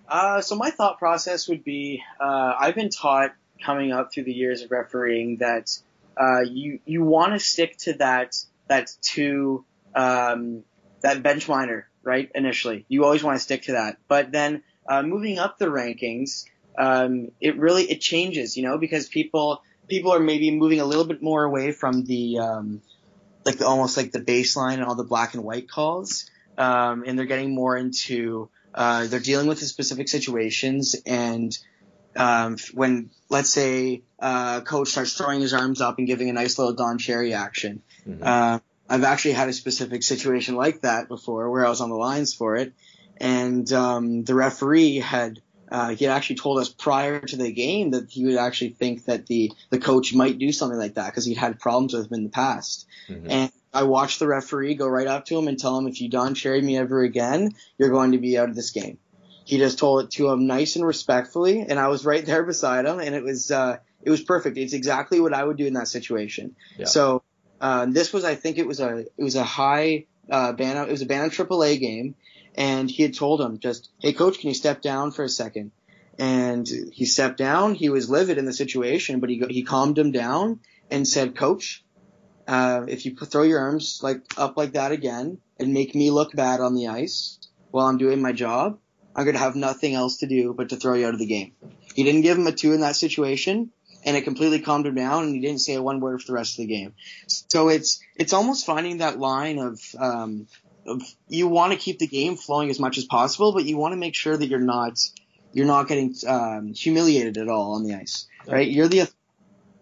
Uh, so my thought process would be, uh, I've been taught coming up through the years of refereeing that uh, you you want to stick to that that two um, that bench minor right initially. You always want to stick to that, but then uh, moving up the rankings, um, it really it changes, you know, because people people are maybe moving a little bit more away from the um, like the, almost like the baseline and all the black and white calls, um, and they're getting more into uh, they're dealing with the specific situations and um, when let's say uh, coach starts throwing his arms up and giving a nice little Don Cherry action. Mm-hmm. Uh, I've actually had a specific situation like that before where I was on the lines for it, and um, the referee had uh, he had actually told us prior to the game that he would actually think that the the coach might do something like that because he'd had problems with him in the past. Mm-hmm. And I watched the referee go right up to him and tell him, if you don't Cherry me ever again, you're going to be out of this game. He just told it to him nice and respectfully, and I was right there beside him, and it was uh, it was perfect. It's exactly what I would do in that situation. Yeah. So uh, this was, I think, it was a it was a high uh, Bantam, it was a Bantam AAA game, and he had told him just, hey coach, can you step down for a second? And he stepped down. He was livid in the situation, but he he calmed him down and said, coach, uh, if you throw your arms like up like that again and make me look bad on the ice while I'm doing my job, I'm gonna have nothing else to do but to throw you out of the game. He didn't give him a two in that situation, and it completely calmed him down, and he didn't say a one word for the rest of the game. So it's it's almost finding that line of um, of you want to keep the game flowing as much as possible, but you want to make sure that you're not you're not getting um, humiliated at all on the ice, right? You're the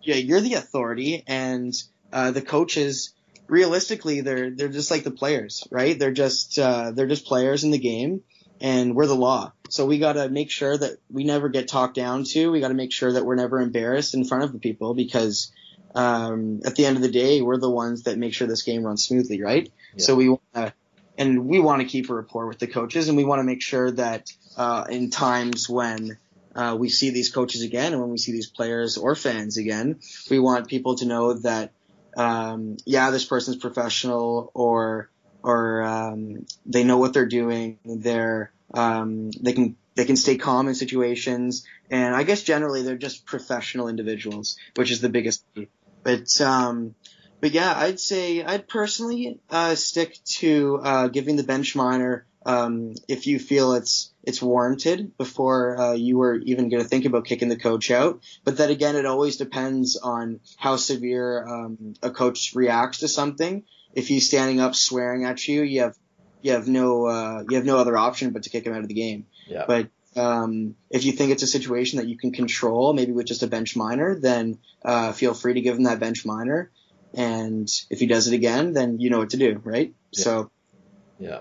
yeah, you're the authority, and uh, the coaches realistically they're they're just like the players, right? They're just uh, they're just players in the game, and we're the law. So we got to make sure that we never get talked down to. We got to make sure that we're never embarrassed in front of the people because um, at the end of the day, we're the ones that make sure this game runs smoothly, right? Yeah. So we want to, and we want to keep a rapport with the coaches, and we want to make sure that uh, in times when uh, we see these coaches again, and when we see these players or fans again, we want people to know that, um, yeah, this person's professional, or or um, they know what they're doing. They're um, they can they can stay calm in situations, and I guess generally they're just professional individuals, which is the biggest. But um, but yeah, I'd say I'd personally uh, stick to uh, giving the bench minor um, if you feel it's it's warranted before uh, you were even going to think about kicking the coach out. But then again, it always depends on how severe um, a coach reacts to something. If he's standing up swearing at you, you have you have no uh, you have no other option but to kick him out of the game. Yeah. But um, if you think it's a situation that you can control, maybe with just a bench minor, then uh, feel free to give him that bench minor. And if he does it again, then you know what to do, right? Yeah. So. Yeah.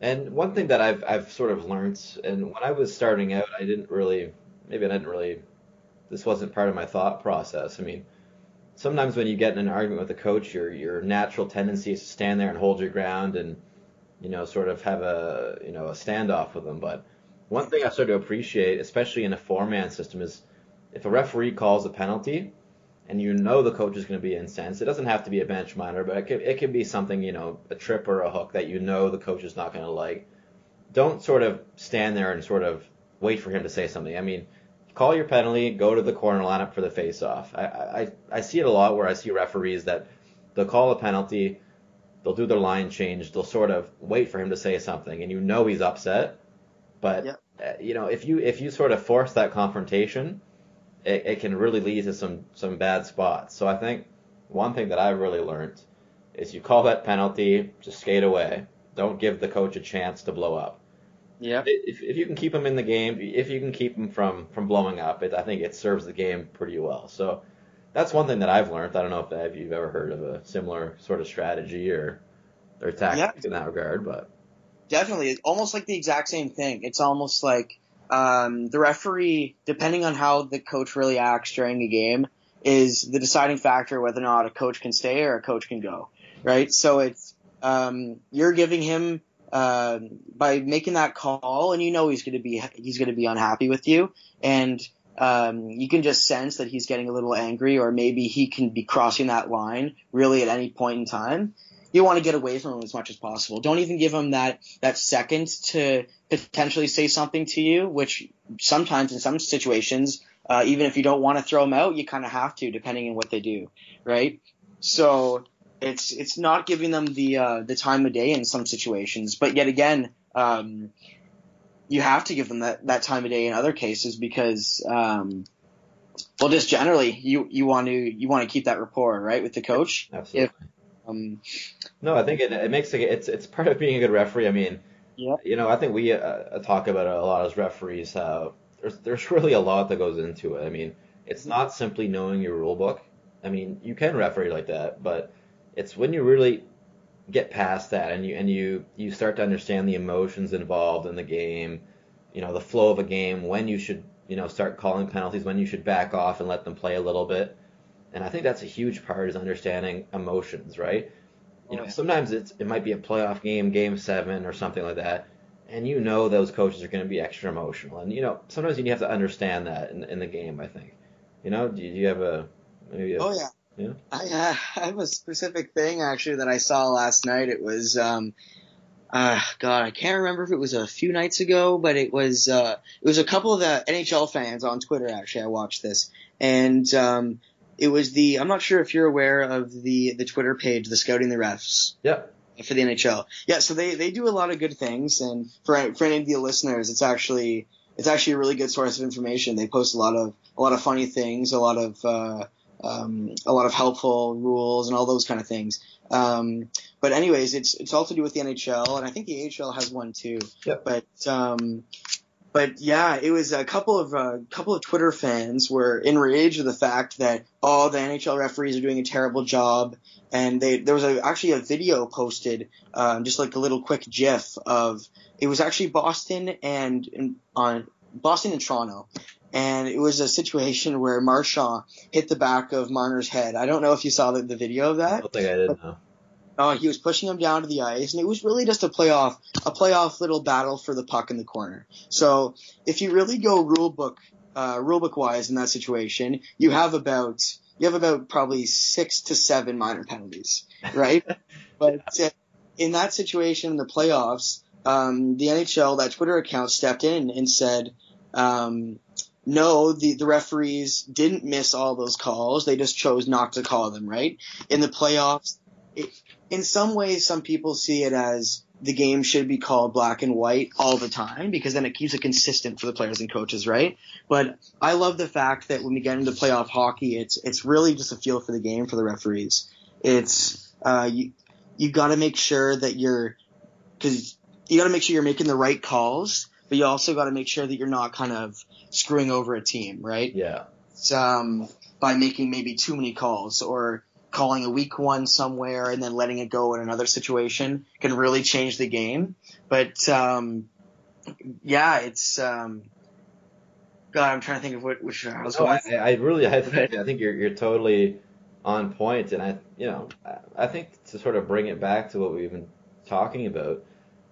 And one thing that I've I've sort of learned, and when I was starting out, I didn't really, maybe I didn't really, this wasn't part of my thought process. I mean, sometimes when you get in an argument with a coach, your your natural tendency is to stand there and hold your ground and you know, sort of have a, you know, a standoff with them. But one thing I started to appreciate, especially in a four-man system, is if a referee calls a penalty and you know the coach is going to be incensed, it doesn't have to be a bench minor, but it can, it can be something, you know, a trip or a hook that you know the coach is not going to like. Don't sort of stand there and sort of wait for him to say something. I mean, call your penalty, go to the corner lineup for the face-off. I, I, I see it a lot where I see referees that they'll call a penalty, they'll do their line change. They'll sort of wait for him to say something, and you know he's upset. But yep. uh, you know, if you if you sort of force that confrontation, it, it can really lead to some some bad spots. So I think one thing that I've really learned is you call that penalty, just skate away. Don't give the coach a chance to blow up. Yeah. If, if you can keep him in the game, if you can keep him from from blowing up, it, I think it serves the game pretty well. So that's one thing that I've learned. I don't know if, if you've ever heard of a similar sort of strategy or or tactics yeah. in that regard, but definitely, it's almost like the exact same thing. It's almost like um, the referee, depending on how the coach really acts during a game, is the deciding factor whether or not a coach can stay or a coach can go. Right. So it's um, you're giving him uh, by making that call, and you know he's going to be he's going to be unhappy with you, and um, you can just sense that he's getting a little angry, or maybe he can be crossing that line really at any point in time. You want to get away from him as much as possible. Don't even give him that that second to potentially say something to you, which sometimes in some situations, uh, even if you don't want to throw him out, you kind of have to, depending on what they do, right? So it's it's not giving them the uh, the time of day in some situations, but yet again, um, you have to give them that, that time of day in other cases because, um, well, just generally, you you want to you want to keep that rapport, right, with the coach. Absolutely. If, um, no, I think it, it makes it, it's it's part of being a good referee. I mean, yeah. you know, I think we uh, talk about it a lot as referees how there's there's really a lot that goes into it. I mean, it's not simply knowing your rule book. I mean, you can referee like that, but it's when you really get past that and you and you you start to understand the emotions involved in the game, you know, the flow of a game, when you should, you know, start calling penalties, when you should back off and let them play a little bit. And I think that's a huge part is understanding emotions, right? You Oh, know, sometimes it's it might be a playoff game, game seven or something like that, and you know those coaches are going to be extra emotional, and you know sometimes you have to understand that in, in the game. I think, you know, do you, do you have a maybe? A, Oh yeah. Yeah. I, uh, I have a specific thing actually that I saw last night. It was, um, uh, God, I can't remember if it was a few nights ago, but it was, uh, it was a couple of the NHL fans on Twitter. Actually, I watched this, and um, it was the. I'm not sure if you're aware of the the Twitter page, the Scouting the Refs Yeah. for the NHL. Yeah, so they they do a lot of good things, and for for any of the listeners, it's actually it's actually a really good source of information. They post a lot of a lot of funny things, a lot of uh, um, a lot of helpful rules, and all those kind of things. Um, but anyways, it's it's all to do with the NHL, and I think the AHL has one too. Yep. But um, but yeah, it was a couple of uh, couple of Twitter fans were enraged with the fact that oh the NHL referees are doing a terrible job, and they there was a, actually a video posted, um, just like a little quick GIF of it was actually Boston and, on Boston and Toronto, and it was a situation where Marchand hit the back of Marner's head. I don't know if you saw the, the video of that. I don't think I did. No. Oh, he was pushing him down to the ice, and it was really just a playoff, a playoff little battle for the puck in the corner. So if you really go rule book, uh, rule book wise in that situation, you have about you have about probably six to seven minor penalties, right? but uh, in that situation in the playoffs, um, the NHL that Twitter account stepped in and said, um, no, the, the referees didn't miss all those calls. They just chose not to call them, right? In the playoffs, it, in some ways, some people see it as the game should be called black and white all the time because then it keeps it consistent for the players and coaches, right? But I love the fact that when we get into playoff hockey, it's it's really just a feel for the game for the referees. It's uh, you you got to make sure that you're because you got to make sure you're making the right calls, but you also got to make sure that you're not kind of screwing over a team, right? Yeah. Um, by making maybe too many calls or calling a weak one somewhere and then letting it go in another situation can really change the game. But um, yeah, it's um, God, I'm trying to think of what which I was No. I, I really, I think, I think you're you're totally on point, and I, you know, I, I think to sort of bring it back to what we've been talking about,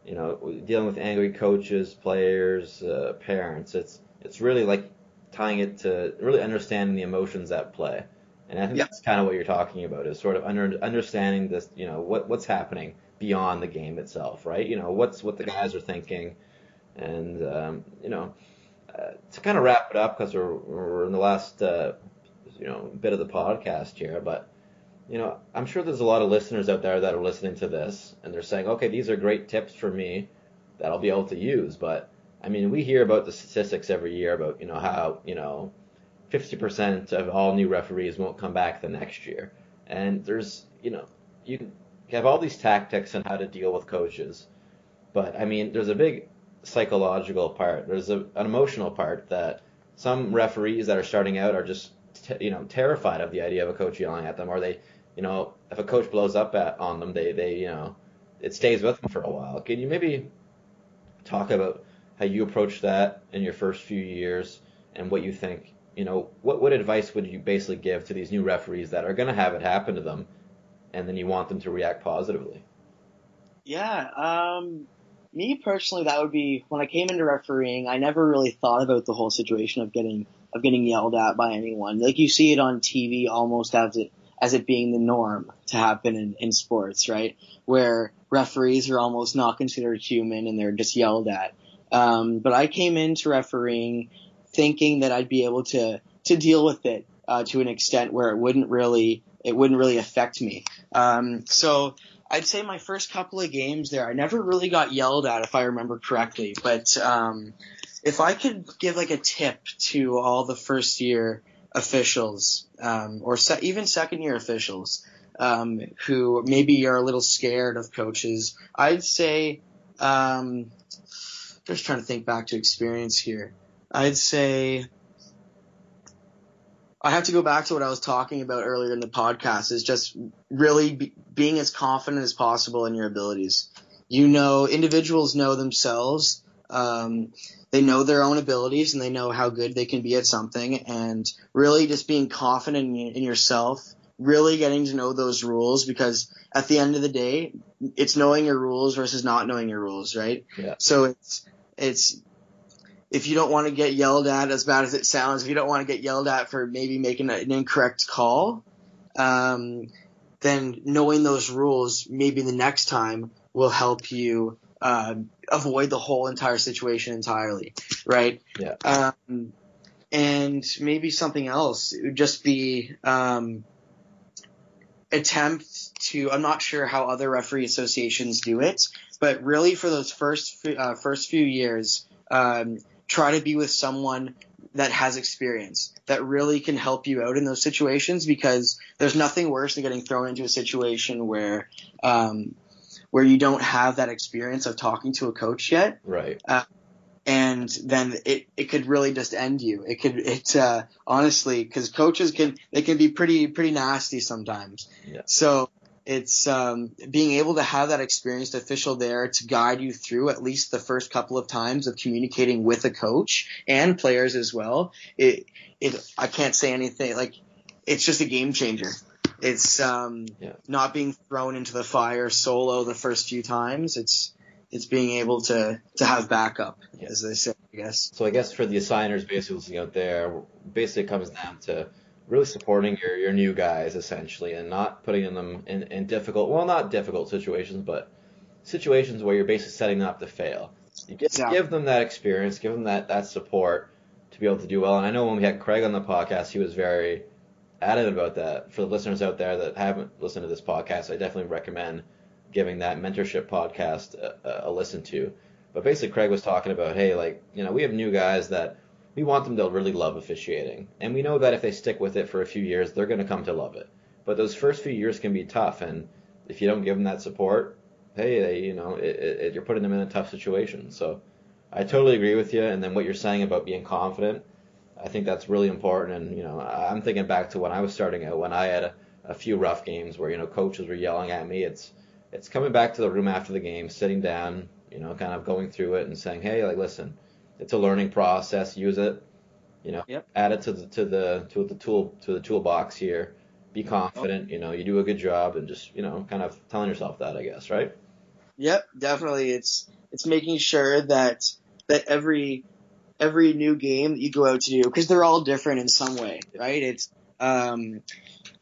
you know, dealing with angry coaches, players, uh, parents, it's it's really like tying it to really understanding the emotions at play, and I think Yeah. that's kind of what you're talking about is sort of under, understanding this, you know, what what's happening beyond the game itself, right? You know, what's what the guys are thinking, and um, you know uh, to kind of wrap it up because we're, we're in the last uh, you know bit of the podcast here, but you know I'm sure there's a lot of listeners out there that are listening to this and they're saying, okay, these are great tips for me that I'll be able to use. But I mean, we hear about the statistics every year about you know how you know 50% of all new referees won't come back the next year, and there's you know you have all these tactics on how to deal with coaches, but I mean, there's a big psychological part. There's a, an emotional part that some referees that are starting out are just te- you know terrified of the idea of a coach yelling at them, or they you know if a coach blows up at on them, they they you know it stays with them for a while. Can you maybe talk about how you approach that in your first few years and what you think? You know, what what advice would you basically give to these new referees that are going to have it happen to them, and then you want them to react positively? Yeah, um, me personally, that would be when I came into refereeing. I never really thought about the whole situation of getting of getting yelled at by anyone. Like you see it on TV almost as it as it being the norm to happen in, in sports, right? Where referees are almost not considered human and they're just yelled at. Um, but I came into refereeing thinking that I'd be able to to deal with it uh, to an extent where it wouldn't really it wouldn't really affect me. Um, so I'd say my first couple of games there, I never really got yelled at if I remember correctly. But um, if I could give like a tip to all the first year officials um, or se- even second year officials um, who maybe are a little scared of coaches, I'd say, um, just trying to think back to experience here. I'd say I have to go back to what I was talking about earlier in the podcast is just really be, being as confident as possible in your abilities. You know, individuals know themselves. Um, they know their own abilities and they know how good they can be at something and really just being confident in, in yourself, really getting to know those rules because at the end of the day, it's knowing your rules versus not knowing your rules, right? Yeah. So it's, it's if you don't want to get yelled at, as bad as it sounds, if you don't want to get yelled at for maybe making an incorrect call, um, then knowing those rules, maybe the next time will help you uh, avoid the whole entire situation entirely, right? Yeah. Um, and maybe something else it would just be um, attempt to. I'm not sure how other referee associations do it, but really for those first uh, first few years. Um, try to be with someone that has experience that really can help you out in those situations because there's nothing worse than getting thrown into a situation where um, where you don't have that experience of talking to a coach yet Right. and then it, it could really just end you it could it uh, honestly because coaches can they can be pretty pretty nasty sometimes Yeah. so it's um, being able to have that experienced official there to guide you through at least the first couple of times of communicating with a coach and players as well. It, it, I can't say anything like it's just a game changer. It's um, Yeah. not being thrown into the fire solo the first few times. It's it's being able to to have backup, Yeah. as they say, I guess. So I guess for the assigners basically listening out there, basically it comes down to really supporting your, your new guys essentially and not putting them in, in difficult, well, not difficult situations, but situations where you're basically setting them up to fail. You get, Exactly. give them that experience, give them that, that support to be able to do well. And I know when we had Craig on the podcast, he was very adamant about that. For the listeners out there that haven't listened to this podcast, I definitely recommend giving that mentorship podcast a, a listen to. But basically, Craig was talking about, hey, like, you know, we have new guys that we want them to really love officiating. And we know that if they stick with it for a few years, they're going to come to love it. But those first few years can be tough. And if you don't give them that support, hey, they, you know, it, it, you're putting them in a tough situation. So I totally agree with you. And then what you're saying about being confident, I think that's really important. And, you know, I'm thinking back to when I was starting out, when I had a, a few rough games where, you know, coaches were yelling at me. It's, it's coming back to the room after the game, sitting down, you know, kind of going through it and saying, hey, like, listen, it's a learning process. Use it, you know, Yep. add it to the to the to the tool to the toolbox here. Be confident, you know, you do a good job, and just you know, kind of telling yourself that, I guess, right? Yep, definitely. It's it's making sure that that every every new game that you go out to do because they're all different in some way, right? It's um,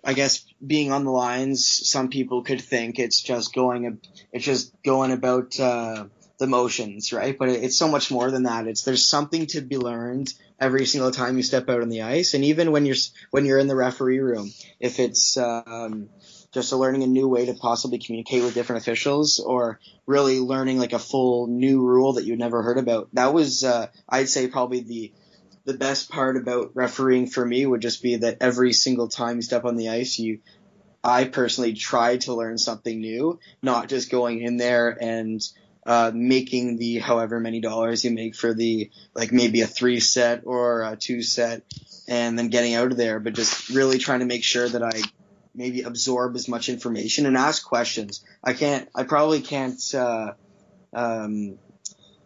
I guess being on the lines, some people could think it's just going it's just going about uh, the motions, right? But it's so much more than that. It's there's something to be learned every single time you step out on the ice, and even when you're when you're in the referee room, if it's um, just learning a new way to possibly communicate with different officials or really learning like a full new rule that you'd never heard about. That was, uh, I'd say probably the, the best part about refereeing for me would just be that every single time you step on the ice, you, I personally try to learn something new, not just going in there and, uh, making the however many dollars you make for the, like maybe a three set or a two set and then getting out of there, but just really trying to make sure that I maybe absorb as much information and ask questions. I can't, I probably can't, uh, um,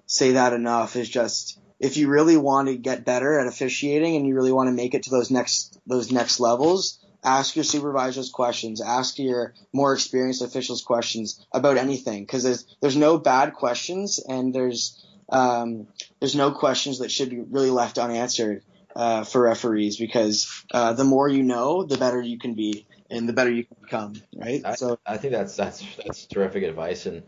say that enough is just, if you really want to get better at officiating and you really want to make it to those next, those next levels, ask your supervisors questions, ask your more experienced officials questions about anything. Cause there's, there's no bad questions and there's, um, there's no questions that should be really left unanswered. Uh, for referees, because uh, the more you know, the better you can be and the better you can become, right? I, so I think that's that's that's terrific advice, and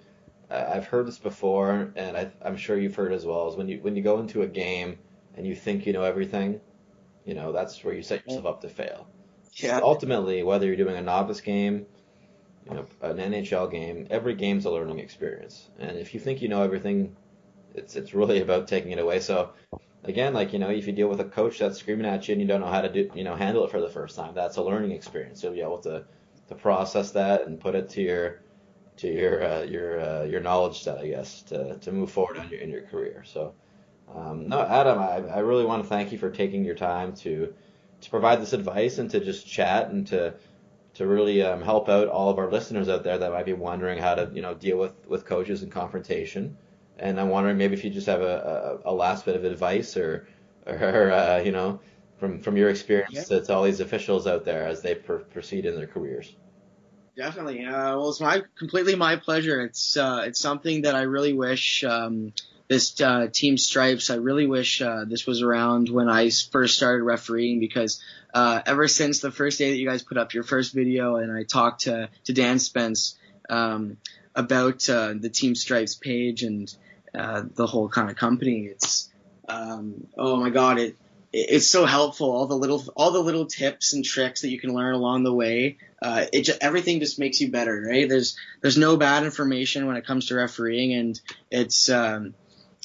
uh, I've heard this before, and I, I'm sure you've heard as well. Is when you when you go into a game and you think you know everything, you know that's where you set yourself up to fail. Yeah, Ultimately, whether you're doing a novice game, you know, an NHL game, every game's a learning experience, and if you think you know everything, it's it's really about taking it away. So again, like you know, if you deal with a coach that's screaming at you and you don't know how to do you know handle it for the first time, that's a learning experience. You'll be able to to process that and put it to your to your uh, your uh, your knowledge set, I guess, to, to move forward in your in your career. So, um, no, Adam, I, I really want to thank you for taking your time to to provide this advice and to just chat and to to really um, help out all of our listeners out there that might be wondering how to you know deal with with coaches and confrontation. And I'm wondering maybe if you just have a, a, a last bit of advice or or uh, you know from from your experience yeah. to, to, all these officials out there as they pr- proceed in their careers. Definitely. Uh, well, it's my completely my pleasure. It's uh, it's something that I really wish um, this uh, team stripes. I really wish uh, this was around when I first started refereeing because uh, ever since the first day that you guys put up your first video and I talked to to Dan Spence um, about uh, the team stripes page and the whole kind of company, it's um, oh my god, it it's so helpful. All the little all the little tips and tricks that you can learn along the way. Uh, it just, everything just makes you better, right? There's there's no bad information when it comes to refereeing, and it's um,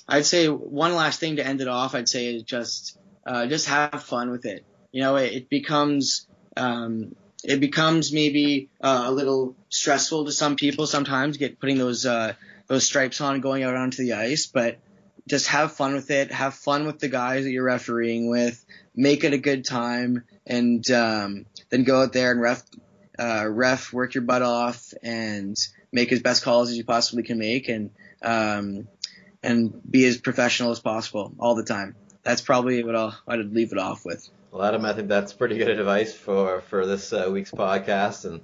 I'd say one last thing to end it off. I'd say is just uh, just have fun with it. You know, it, it becomes um, it becomes maybe uh, a little stressful to some people sometimes get putting those uh, those stripes on going out onto the ice, but just have fun with it. Have fun with the guys that you're refereeing with. Make it a good time, and um, then go out there and ref, uh, ref, work your butt off, and make as best calls as you possibly can make, and um, and be as professional as possible all the time. That's probably what I'll I'd leave it off with. Well, Adam, I think that's pretty good advice for for this uh, week's podcast. And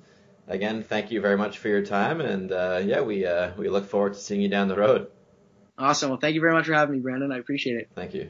again, thank you very much for your time. And uh, yeah, we uh, we look forward to seeing you down the road. Awesome. Well, thank you very much for having me, Brandon. I appreciate it. Thank you.